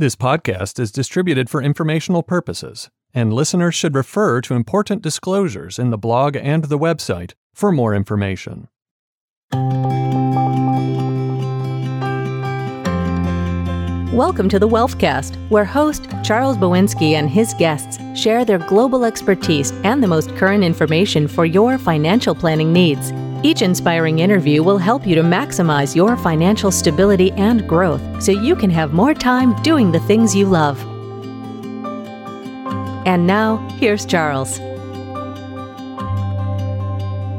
This podcast is distributed for informational purposes, and listeners should refer to important disclosures in the blog and the website for more information. Welcome to the Wealthcast, where host Charles Boinske and his guests share their global expertise and the most current information for your financial planning needs. Each inspiring interview will help you to maximize your financial stability and growth so you can have more time doing the things you love. And now, here's Charles.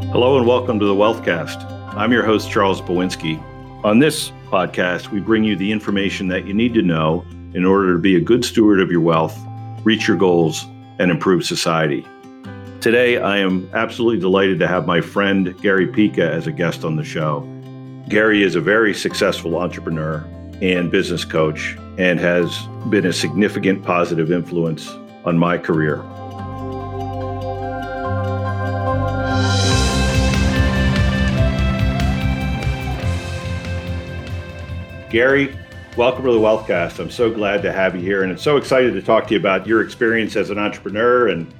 Hello and welcome to the Wealthcast. I'm your host, Charles Boinske. On this podcast, we bring you the information that you need to know in order to be a good steward of your wealth, reach your goals, and improve society. Today, I am absolutely delighted to have my friend Gary Pica as a guest on the show. Gary is a very successful entrepreneur and business coach and has been a significant positive influence on my career. Gary, welcome to the Wealthcast. I'm so glad to have you here, and I'm so excited to talk to you about your experience as an entrepreneur and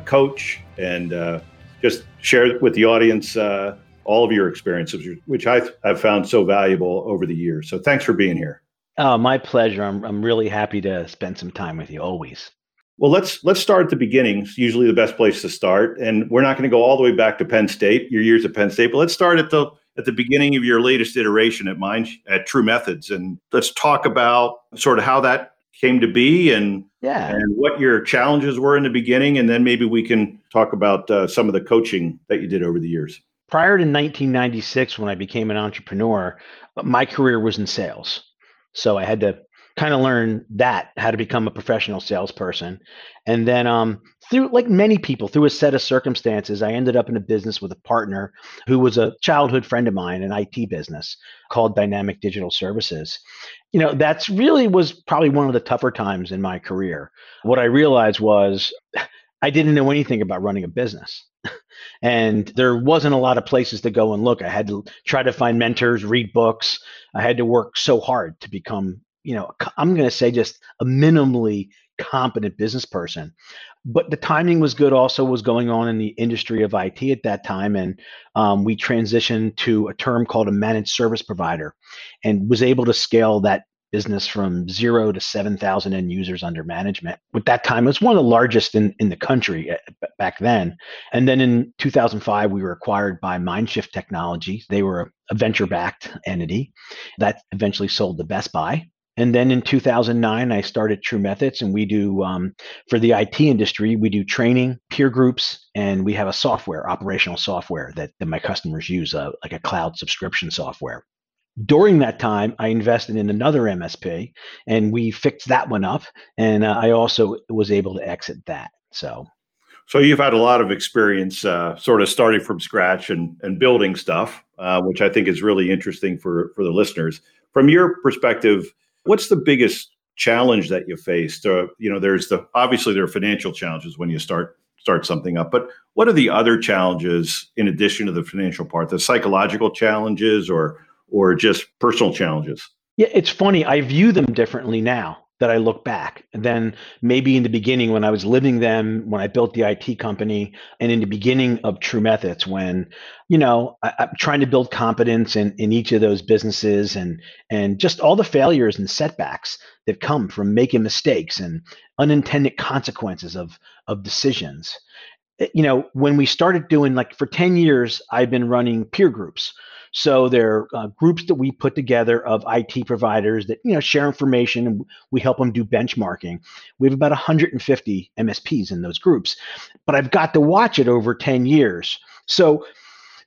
coach, and uh, just share with the audience uh, all of your experiences, which I have found so valuable over the years. So thanks for being here. Oh, my pleasure. I'm, I'm really happy to spend some time with you always. Well, let's let's start at the beginning. It's usually the best place to start, and we're not going to go all the way back to Penn State, your years at Penn State, but let's start at the at the beginning of your latest iteration at Mind at TruMethods, and let's talk about sort of how that came to be and yeah. and what your challenges were in the beginning and then maybe we can talk about uh, some of the coaching that you did over the years. Prior to 1996 when i became an entrepreneur my career was in sales. So i had to kind of learn that how to become a professional salesperson. And then um, through like many people through a set of circumstances i ended up in a business with a partner who was a childhood friend of mine an it business called dynamic digital services. You know that's really was probably one of the tougher times in my career. What i realized was i didn't know anything about running a business. And there wasn't a lot of places to go and look. I had to try to find mentors read books. I had to work so hard to become you know, I'm going to say just a minimally competent business person. But the timing was good. Also, was going on in the industry of IT at that time, and um, we transitioned to a term called a managed service provider, and was able to scale that business from zero to 7,000 end users under management. With that time, it was one of the largest in, in the country eh, back then. And then in 2005, we were acquired by Mindshift Technology. They were a venture backed entity that eventually sold to Best Buy. And then in 2009, I started TruMethods, and we do um, for the IT industry, we do training, peer groups, and we have a software, operational software that, that my customers use, uh, like a cloud subscription software. During that time, I invested in another MSP, and we fixed that one up. And uh, I also was able to exit that. So, so you've had a lot of experience, uh, sort of starting from scratch and and building stuff, uh, which I think is really interesting for for the listeners. From your perspective What's the biggest challenge that you faced? Uh, you know, there's the obviously there are financial challenges when you start start something up, but what are the other challenges in addition to the financial part? The psychological challenges or or just personal challenges? Yeah, it's funny. I view them differently now that I look back. And then maybe in the beginning when I was living them, when I built the IT company, and in the beginning of TruMethods, when you know I, am trying to build competence in, in each of those businesses, and and just all the failures and setbacks that come from making mistakes and unintended consequences of of decisions. Eh, you know, when we started doing like for 10 years, I've been running peer groups so they're uh, groups that we put together of IT providers that you know share information and we help them do benchmarking. We have about 150 MSPs in those groups, but I've got to watch it over 10 years. So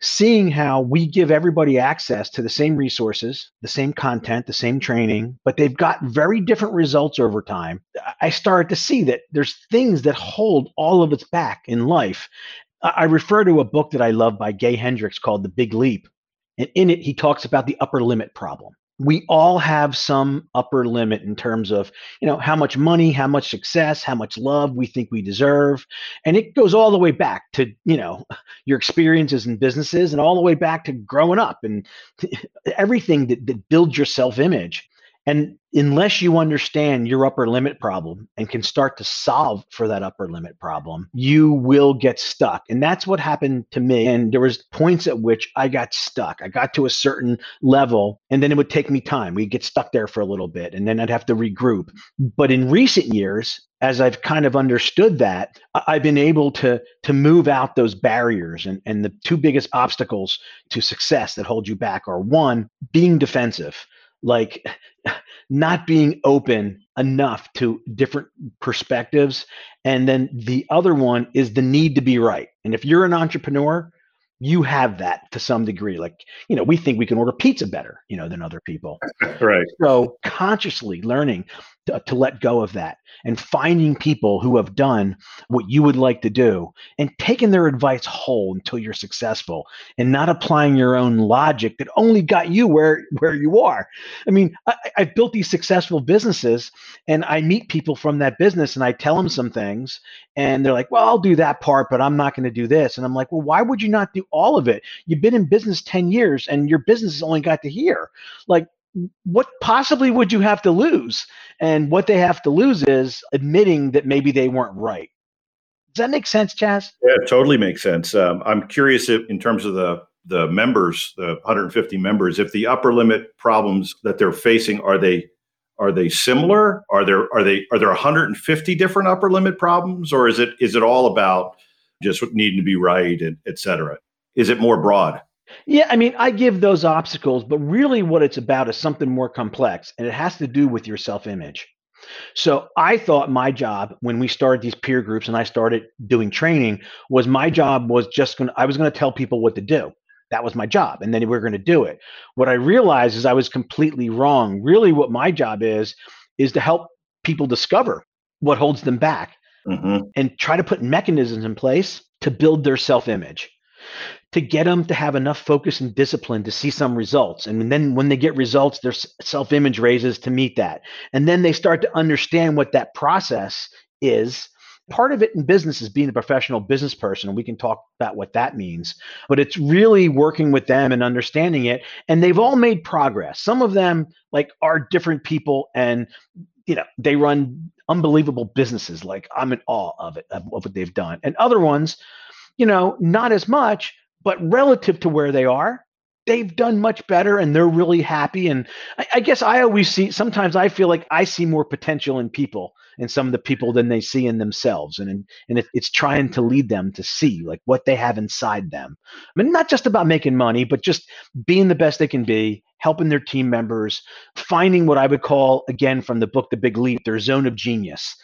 seeing how we give everybody access to the same resources, the same content, the same training, but they've got very different results over time. I started to see that there's things that hold all of us back in life. I refer to a book that I love by Gay Hendricks called The Big Leap. And in it, he talks about the upper limit problem. We all have some upper limit in terms of, you know, how much money, how much success, how much love we think we deserve. And it goes all the way back to, you know, your experiences in businesses and all the way back to growing up and everything that, that builds your self image. And unless you understand your upper limit problem and can start to solve for that upper limit problem, you will get stuck. And that's what happened to me. And there was points at which I got stuck. I got to a certain level and then it would take me time. We'd get stuck there for a little bit and then I'd have to regroup. But in recent years, as I've kind of understood that, I've been able to to move out those barriers. And, and the two biggest obstacles to success that hold you back are one, being defensive like not being open enough to different perspectives. And then the other one is the need to be right. And if you're an entrepreneur, you have that to some degree. Like, you know, we think we can order pizza better, you know, than other people. right. So consciously learning to, let go of that and finding people who have done what you would like to do and taking their advice whole until you're successful and not applying your own logic that only got you where where you are. I mean I, i've built these successful businesses and i meet people from that business and i tell them some things and they're like well i'll do that part but i'm not going to do this. And i'm like well why would you not do all of it? You've been in business 10 years and your business has only got to here. Like what possibly would you have to lose? And what they have to lose is admitting that maybe they weren't right. Does that make sense, Chas? Yeah, totally makes sense. Um, I'm curious if, in terms of the the members, the 150 members, if the upper limit problems that they're facing are they are they similar? Are there are they are there 150 different upper limit problems, or is it is it all about just needing to be right and et cetera? Is it more broad? Yeah, I mean, I give those obstacles, but really what it's about is something more complex, and it has to do with your self image. So I thought my job when we started these peer groups and I started doing training was my job was just going to, I was going to tell people what to do. That was my job. And then we were going to do it. What I realized is I was completely wrong. Really, what my job is, is to help people discover what holds them back mm-hmm. and try to put mechanisms in place to build their self image to get them to have enough focus and discipline to see some results. And then when they get results, their self image raises to meet that. And then they start to understand what that process is. Part of it in business is being a professional business person. We can talk about what that means. But it's really working with them and understanding it. And they've all made progress. Some of them, like, are different people and you know they run unbelievable businesses like i'm in awe of it of, of what they've done and other ones you know not as much but relative to where they are, they've done much better and they're really happy. And I, I, guess I always see, sometimes I feel like I see more potential in people and some of the people than they see in themselves. And, and it, it's trying to lead them to see like what they have inside them. I mean, not just about making money, but just being the best they can be, helping their team members, finding what I would call, again, from the book, The Big Leap, their zone of genius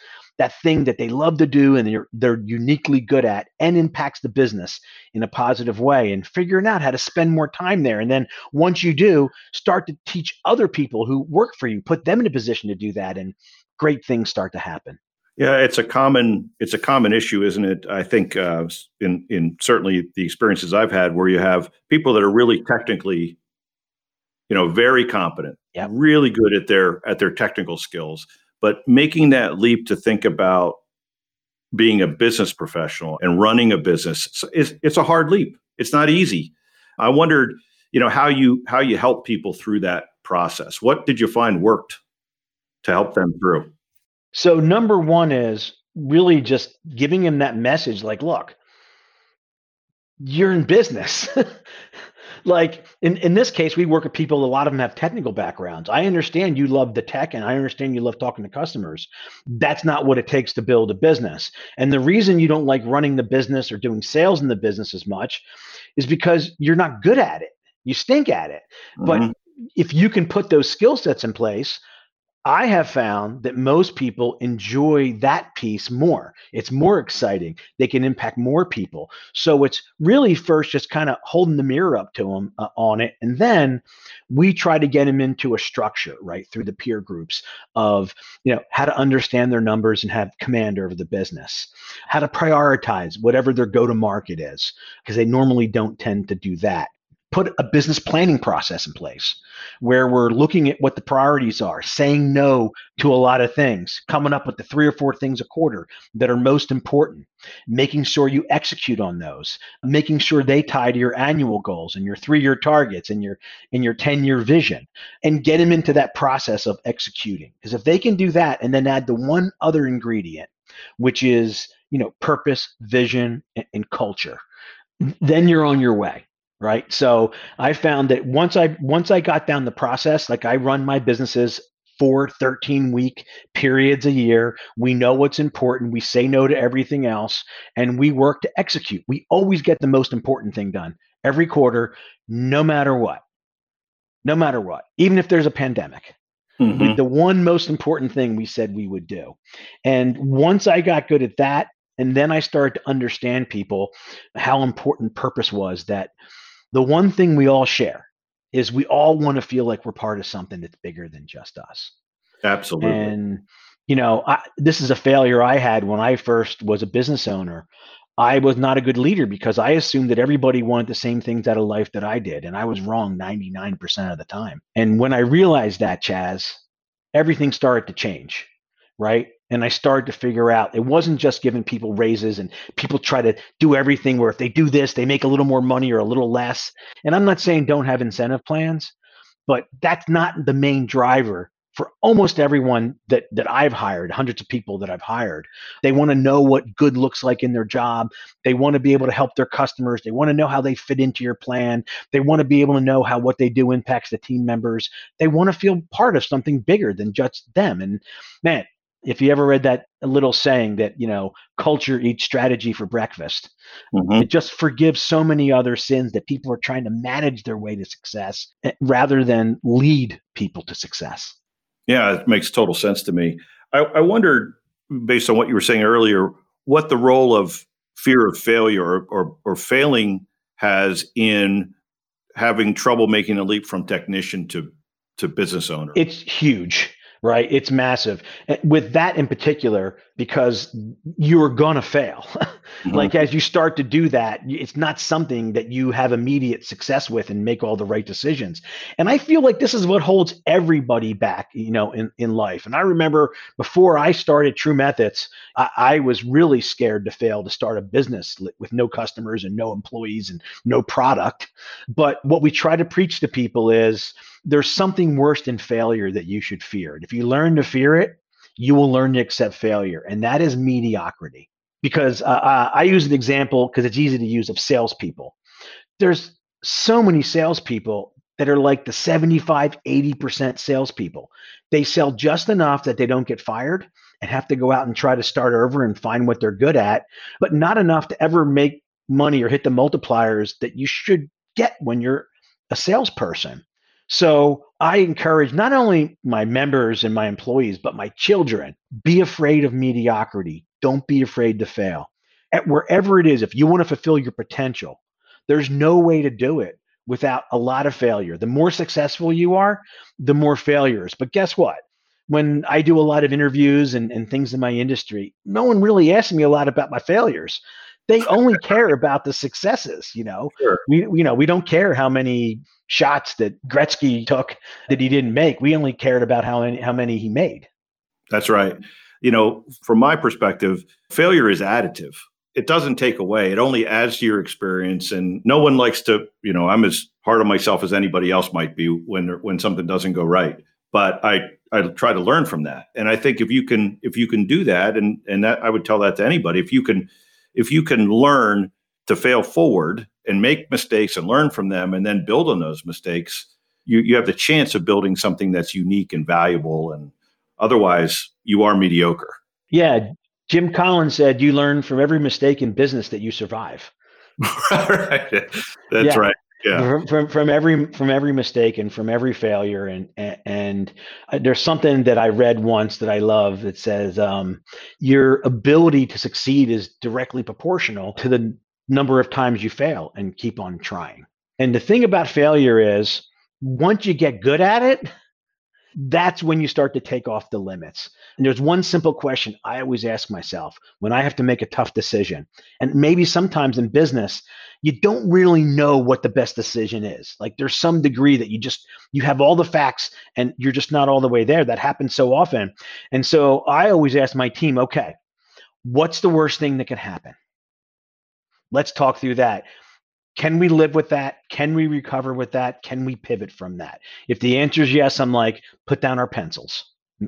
that thing that they love to do and they're, they're uniquely good at and impacts the business in a positive way and figuring out how to spend more time there. And then once you do start to teach other people who work for you put them in a position to do that and great things start to happen. Yeah it's a common it's a common issue isn't it? I think uh, in in certainly the experiences i've had where you have people that are really technically you know very competent yep. really good at their at their technical skills but making that leap to think about being a business professional and running a business is it's a hard leap. It's not easy. I wondered, you know, how you how you help people through that process. What did you find worked to help them through? So number 1 is really just giving them that message like, look, you're in business. like in, in this case, we work with people, a lot of them have technical backgrounds. I understand you love the tech and I understand you love talking to customers. That's not what it takes to build a business. And the reason you don't like running the business or doing sales in the business as much is because you're not good at it. You stink at it. Mm-hmm. But if you can put those skill sets in place, I have found that most people enjoy that piece more. It's more exciting. They can impact more people. So it's really first just kind of holding the mirror up to them uh, on it. And then we try to get them into a structure, right, through the peer groups of, you know, how to understand their numbers and have command over the business, how to prioritize whatever their go to market is, because they normally don't tend to do that put a business planning process in place where we're looking at what the priorities are, saying no to a lot of things, coming up with the three or four things a quarter that are most important, making sure you execute on those, making sure they tie to your annual goals and your three-year targets and your and your 10-year vision and get them into that process of executing. Because if they can do that and then add the one other ingredient, which is, you know, purpose, vision, and, and culture, then you're on your way right? So i found that once i once i got down the process like i run my businesses for 13 week periods a year. We know what's important. We say no to everything else and we work to execute. We always get the most important thing done every quarter no matter what. No matter what even if there's a pandemic. Mm-hmm. the one most important thing we said we would do. And once i got good at that and then i started to understand people how important purpose was that the one thing we all share is we all want to feel like we're part of something that's bigger than just us. Absolutely. And you know, I, this is a failure I had when I first was a business owner. I was not a good leader because I assumed that everybody wanted the same things out of life that I did, and I was wrong 99% of the time. And when I realized that, Chas, everything started to change, right? And I started to figure out it wasn't just giving people raises and people try to do everything where if they do this, they make a little more money or a little less. And I'm not saying don't have incentive plans, but that's not the main driver for almost everyone that that I've hired, hundreds of people that I've hired. They want to know what good looks like in their job. They want to be able to help their customers. They want to know how they fit into your plan. They want to be able to know how what they do impacts the team members. They want to feel part of something bigger than just them. And man, if you ever read that little saying that you know culture eats strategy for breakfast mm-hmm. it just forgives so many other sins that people are trying to manage their way to success eh, rather than lead people to success. Yeah it makes total sense to me. I, I wondered based on what you were saying earlier what the role of fear of failure or, or, or failing has in having trouble making a leap from technician to to business owner. It's huge right? It's massive. With that in particular, because you're going to fail. mm-hmm. Like as you start to do that, it's not something that you have immediate success with and make all the right decisions. And I feel like this is what holds everybody back, you know, in, in life. And I remember before I started TruMethods, I, I was really scared to fail to start a business with no customers and no employees and no product. But what we try to preach to people is, there's something worse than failure that you should fear. And if you learn to fear it, you will learn to accept failure, and that is mediocrity. Because uh, uh I use an example because it's easy to use of salespeople. There's so many salespeople that are like the 75, 80% salespeople. They sell just enough that they don't get fired and have to go out and try to start over and find what they're good at, but not enough to ever make money or hit the multipliers that you should get when you're a salesperson. So I encourage not only my members and my employees, but my children be afraid of mediocrity. Don't be afraid to fail. At wherever it is, if you want to fulfill your potential, there's no way to do it without a lot of failure. The more successful you are, the more failures. But guess what? When I do a lot of interviews and, and things in my industry, no one really asks me a lot about my failures they only care about the successes you know sure. we you know we don't care how many shots that Gretzky took that he didn't make. We only cared about how many, how many he made. That's right. You know, from my perspective, failure is additive. It doesn't take away. It only adds to your experience. And no one likes to, you know, I'm as hard on myself as anybody else might be when when something doesn't go right. But I I try to learn from that. And I think if you can if you can do that, and and that I would tell that to anybody, if you can if you can learn to fail forward and make mistakes and learn from them and then build on those mistakes, you, you have the chance of building something that's unique and valuable. And otherwise, you are mediocre. Yeah. Jim Collins said you learn from every mistake in business that you survive. right. That's yeah. right. Yeah. From, from, every from every mistake and from every failure and and, and uh, there's something that I read once that I love that says um, your ability to succeed is directly proportional to the number of times you fail and keep on trying. And the thing about failure is once you get good at it, that's when you start to take off the limits. And there's one simple question I always ask myself when I have to make a tough decision. And maybe sometimes in business, you don't really know what the best decision is. Like there's some degree that you just you have all the facts and you're just not all the way there. That happens so often. And so I always ask my team, okay, what's the worst thing that could happen? Let's talk through that. Can we live with that? Can we recover with that? Can we pivot from that? If the answer is yes, I'm like, put down our pencils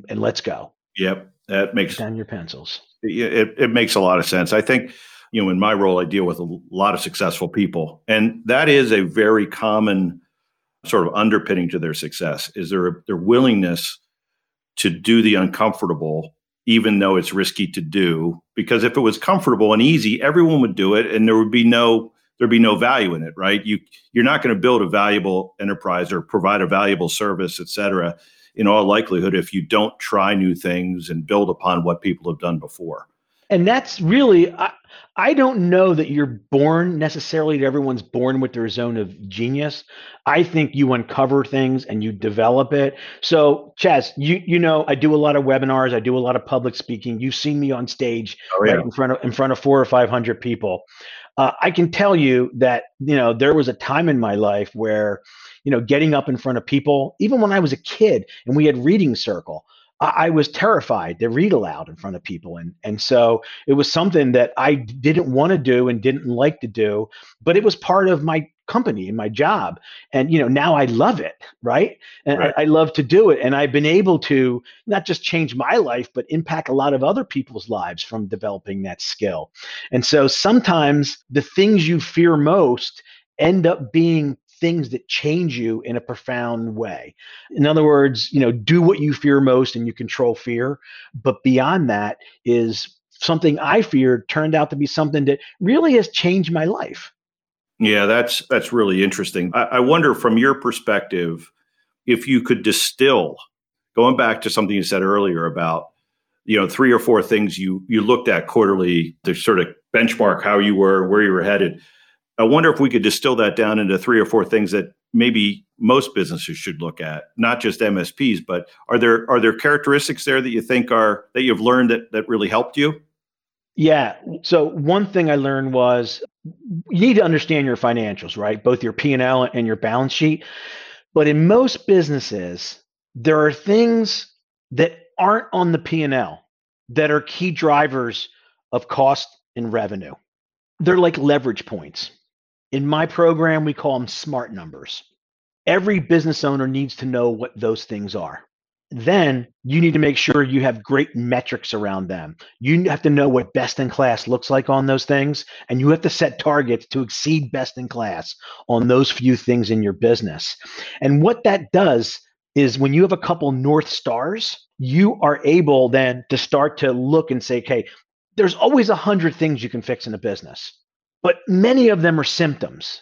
and let's go. Yep, that makes put down your pencils. It, it makes a lot of sense. I think you know in my role, I deal with a lot of successful people, and that is a very common sort of underpinning to their success is their their willingness to do the uncomfortable even though it's risky to do because if it was comfortable and easy everyone would do it and there would be no there'd be no value in it right? You you're not going to build a valuable enterprise or provide a valuable service et cetera in all likelihood if you don't try new things and build upon what people have done before and that's really I, I don't know that you're born necessarily that everyone's born with their zone of genius. I think you uncover things and you develop it. So chas you you know i do a lot of webinars. I do a lot of public speaking. You've seen me on stage oh, yeah. right in front of in front of four or five hundred people. Uh, i can tell you that you know there was a time in my life where you know getting up in front of people even when i was a kid and we had reading circle I was terrified to read aloud in front of people. And, and so it was something that I didn't want to do and didn't like to do, but it was part of my company and my job. And, you know, now I love it. Right. And right. I, I love to do it. And I've been able to not just change my life, but impact a lot of other people's lives from developing that skill. And so sometimes the things you fear most end up being things that change you in a profound way. In other words, you know, do what you fear most and you control fear. But beyond that is something I feared turned out to be something that really has changed my life. Yeah, that's that's really interesting. I, I wonder from your perspective if you could distill, going back to something you said earlier about you know three or four things you you looked at quarterly to sort of benchmark how you were where you were headed I wonder if we could distill that down into three or four things that maybe most businesses should look at, not just MSPs, but are there are there characteristics there that you think are that you've learned that that really helped you? Yeah. So one thing I learned was you need to understand your financials, right? Both your P&L and your balance sheet. But in most businesses, there are things that aren't on the P&L that are key drivers of cost and revenue. They're like leverage points. In my program, we call them smart numbers. Every business owner needs to know what those things are. Then you need to make sure you have great metrics around them. You have to know what best in class looks like on those things, and you have to set targets to exceed best in class on those few things in your business. And what that does is when you have a couple North Stars, you are able then to start to look and say, okay, there's always a hundred things you can fix in a business but many of them are symptoms.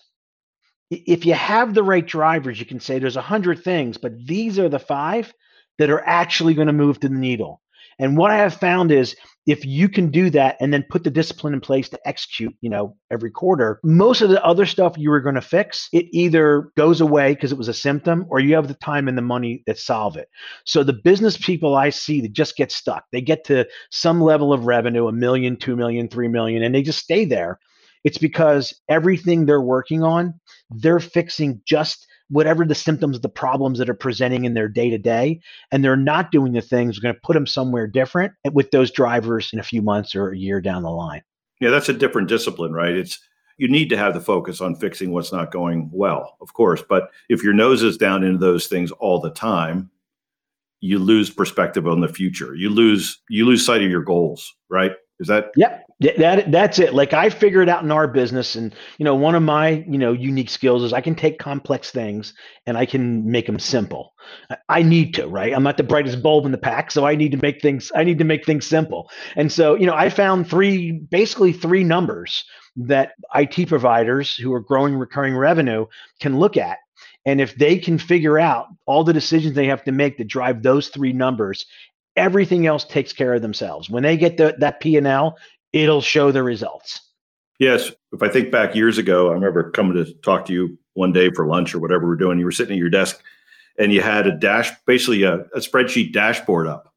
If you have the right drivers, you can say there's a hundred things, but these are the five that are actually going to move to the needle. And what I have found is if you can do that and then put the discipline in place to execute, you know, every quarter, most of the other stuff you were going to fix, it either goes away because it was a symptom or you have the time and the money that solve it. So the business people I see that just get stuck, they get to some level of revenue, a million, two million, three million, and they just stay there it's because everything they're working on, they're fixing just whatever the symptoms, the problems that are presenting in their day to day, and they're not doing the things going to put them somewhere different eh, with those drivers in a few months or a year down the line. Yeah, that's a different discipline, right? It's you need to have the focus on fixing what's not going well, of course. But if your nose is down into those things all the time, you lose perspective on the future. You lose you lose sight of your goals, right? Is that? Yep. That that's it. Like I figured out in our business, and you know, one of my you know unique skills is I can take complex things and I can make them simple. I need to, right? I'm not the brightest bulb in the pack, so I need to make things. I need to make things simple. And so, you know, I found three, basically three numbers that IT providers who are growing recurring revenue can look at. And if they can figure out all the decisions they have to make to drive those three numbers everything else takes care of themselves. When they get the, that P and L, it'll show the results. Yes, if I think back years ago, I remember coming to talk to you one day for lunch or whatever we are doing. You were sitting at your desk, and you had a dash, basically a, a spreadsheet dashboard up.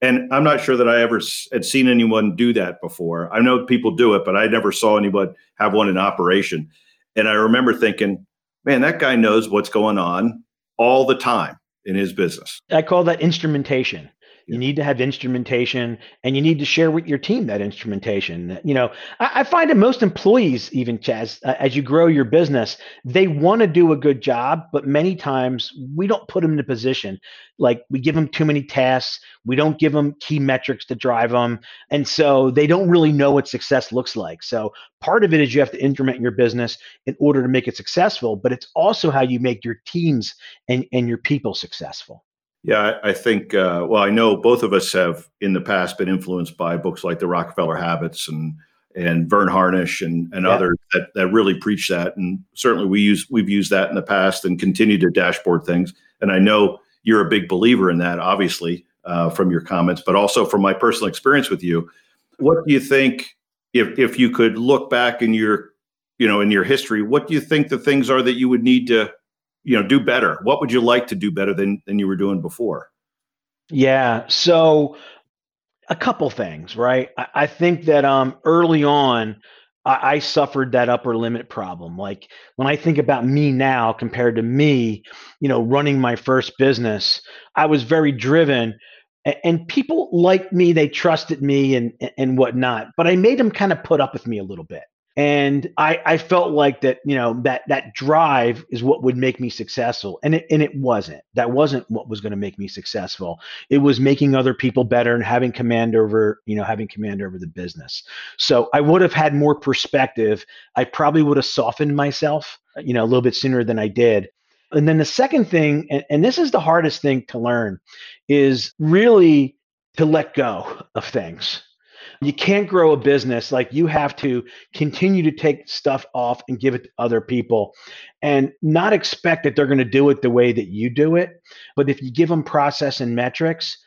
And I'm not sure that I ever had seen anyone do that before. I know people do it, but I never saw anyone have one in operation. And I remember thinking, man, that guy knows what's going on all the time in his business. I call that instrumentation. You need to have instrumentation and you need to share with your team that instrumentation. You know, I, I find that most employees, even Chas, uh, as you grow your business, they want to do a good job, but many times we don't put them in a position. Like we give them too many tasks, we don't give them key metrics to drive them. And so they don't really know what success looks like. So part of it is you have to instrument your business in order to make it successful, but it's also how you make your teams and, and your people successful. Yeah, I, think, uh, well, I know both of us have in the past been influenced by books like The Rockefeller Habits and and Verne Harnish and, and yeah. others that, that really preach that. And certainly we use we've used that in the past and continue to dashboard things. And I know you're a big believer in that, obviously, uh, from your comments, but also from my personal experience with you. What do you think if if you could look back in your you know in your history, what do you think the things are that you would need to you know do better. What would you like to do better than than you were doing before? Yeah so a couple things right? I, I think that um early on I, I suffered that upper limit problem. Like when i think about me now compared to me you know running my first business i was very driven and people liked me they trusted me and and whatnot but i made them kind of put up with me a little bit and I, I felt like that you know that that drive is what would make me successful. And it and it wasn't. That wasn't what was going to make me successful. It was making other people better and having command over you know having command over the business. So i would have had more perspective. I probably would have softened myself you know a little bit sooner than i did. And then the second thing and, and this is the hardest thing to learn is really to let go of things you can't grow a business like you have to continue to take stuff off and give it to other people and not expect that they're going to do it the way that you do it. But if you give them process and metrics,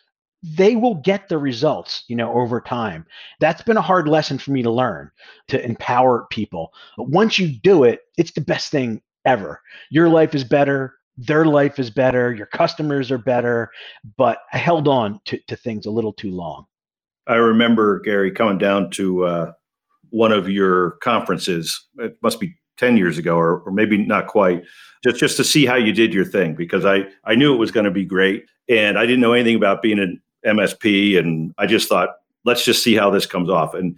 they will get the results, you know, over time. That's been a hard lesson for me to learn to empower people. But once you do it, it's the best thing ever. Your life is better, their life is better, your customers are better, but I held on to, to things a little too long. I remember Gary coming down to uh, one of your conferences. It must be ten years ago, or, or maybe not quite. Just just to see how you did your thing because I I knew it was going to be great, and I didn't know anything about being an MSP, and I just thought let's just see how this comes off. And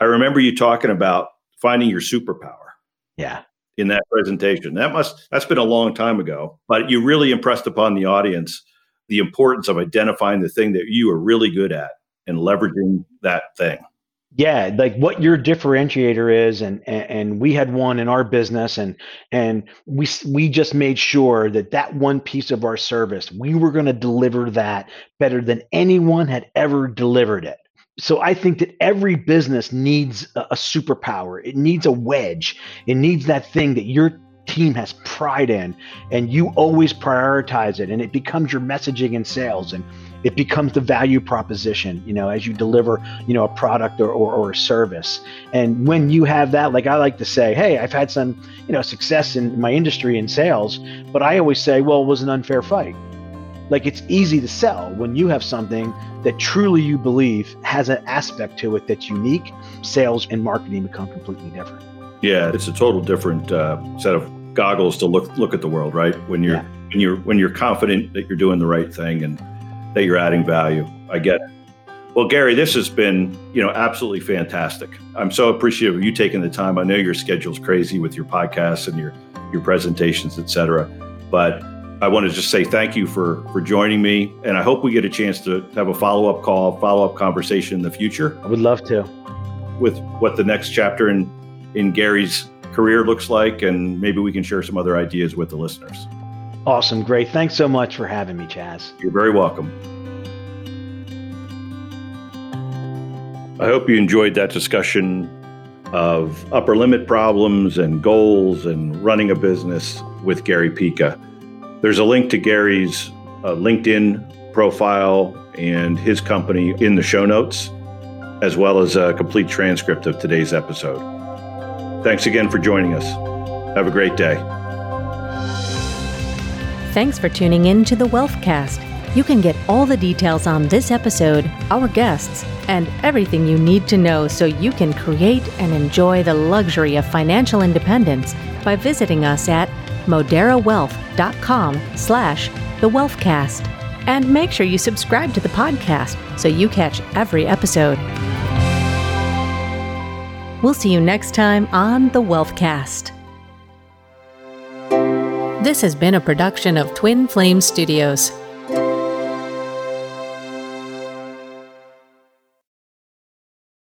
I remember you talking about finding your superpower. Yeah. In that presentation, that must that's been a long time ago, but you really impressed upon the audience the importance of identifying the thing that you are really good at and leveraging that thing. Yeah like what your differentiator is and, and, we had one in our business and and we we just made sure that that one piece of our service we were going to deliver that better than anyone had ever delivered it. So i think that every business needs a, a superpower. It needs a wedge. It needs that thing that your team has pride in and you always prioritize it and it becomes your messaging and sales and it becomes the value proposition you know as you deliver you know a product or, or, or, a service. And when you have that like i like to say hey i've had some you know success in my industry in sales but i always say well it was an unfair fight. Like it's easy to sell when you have something that truly you believe has an aspect to it that's unique. Sales and marketing become completely different. Yeah it's a total different uh, set of goggles to look look at the world right? When you're yeah. when you're when you're confident that you're doing the right thing and that you're adding value. I get it. Well, Gary, this has been, you know, absolutely fantastic. I'm so appreciative of you taking the time. I know your schedule's crazy with your podcasts and your your presentations, et cetera. But I want to just say thank you for for joining me, and I hope we get a chance to have a follow up call, follow up conversation in the future. I would love to. With what the next chapter in in Gary's career looks like, and maybe we can share some other ideas with the listeners. Awesome. Great. Thanks so much for having me, Chas. You're very welcome. I hope you enjoyed that discussion of upper limit problems and goals and running a business with Gary Pica. There's a link to Gary's uh, LinkedIn profile and his company in the show notes, as well as a complete transcript of today's episode. Thanks again for joining us. Have a great day. Thanks for tuning in to the Wealthcast. You can get all the details on this episode, our guests, and everything you need to know so you can create and enjoy the luxury of financial independence by visiting us at moderawealth.com slash the wealthcast. And make sure you subscribe to the podcast so you catch every episode. We'll see you next time on the Wealthcast. This has been a production of Twin Flame Studios.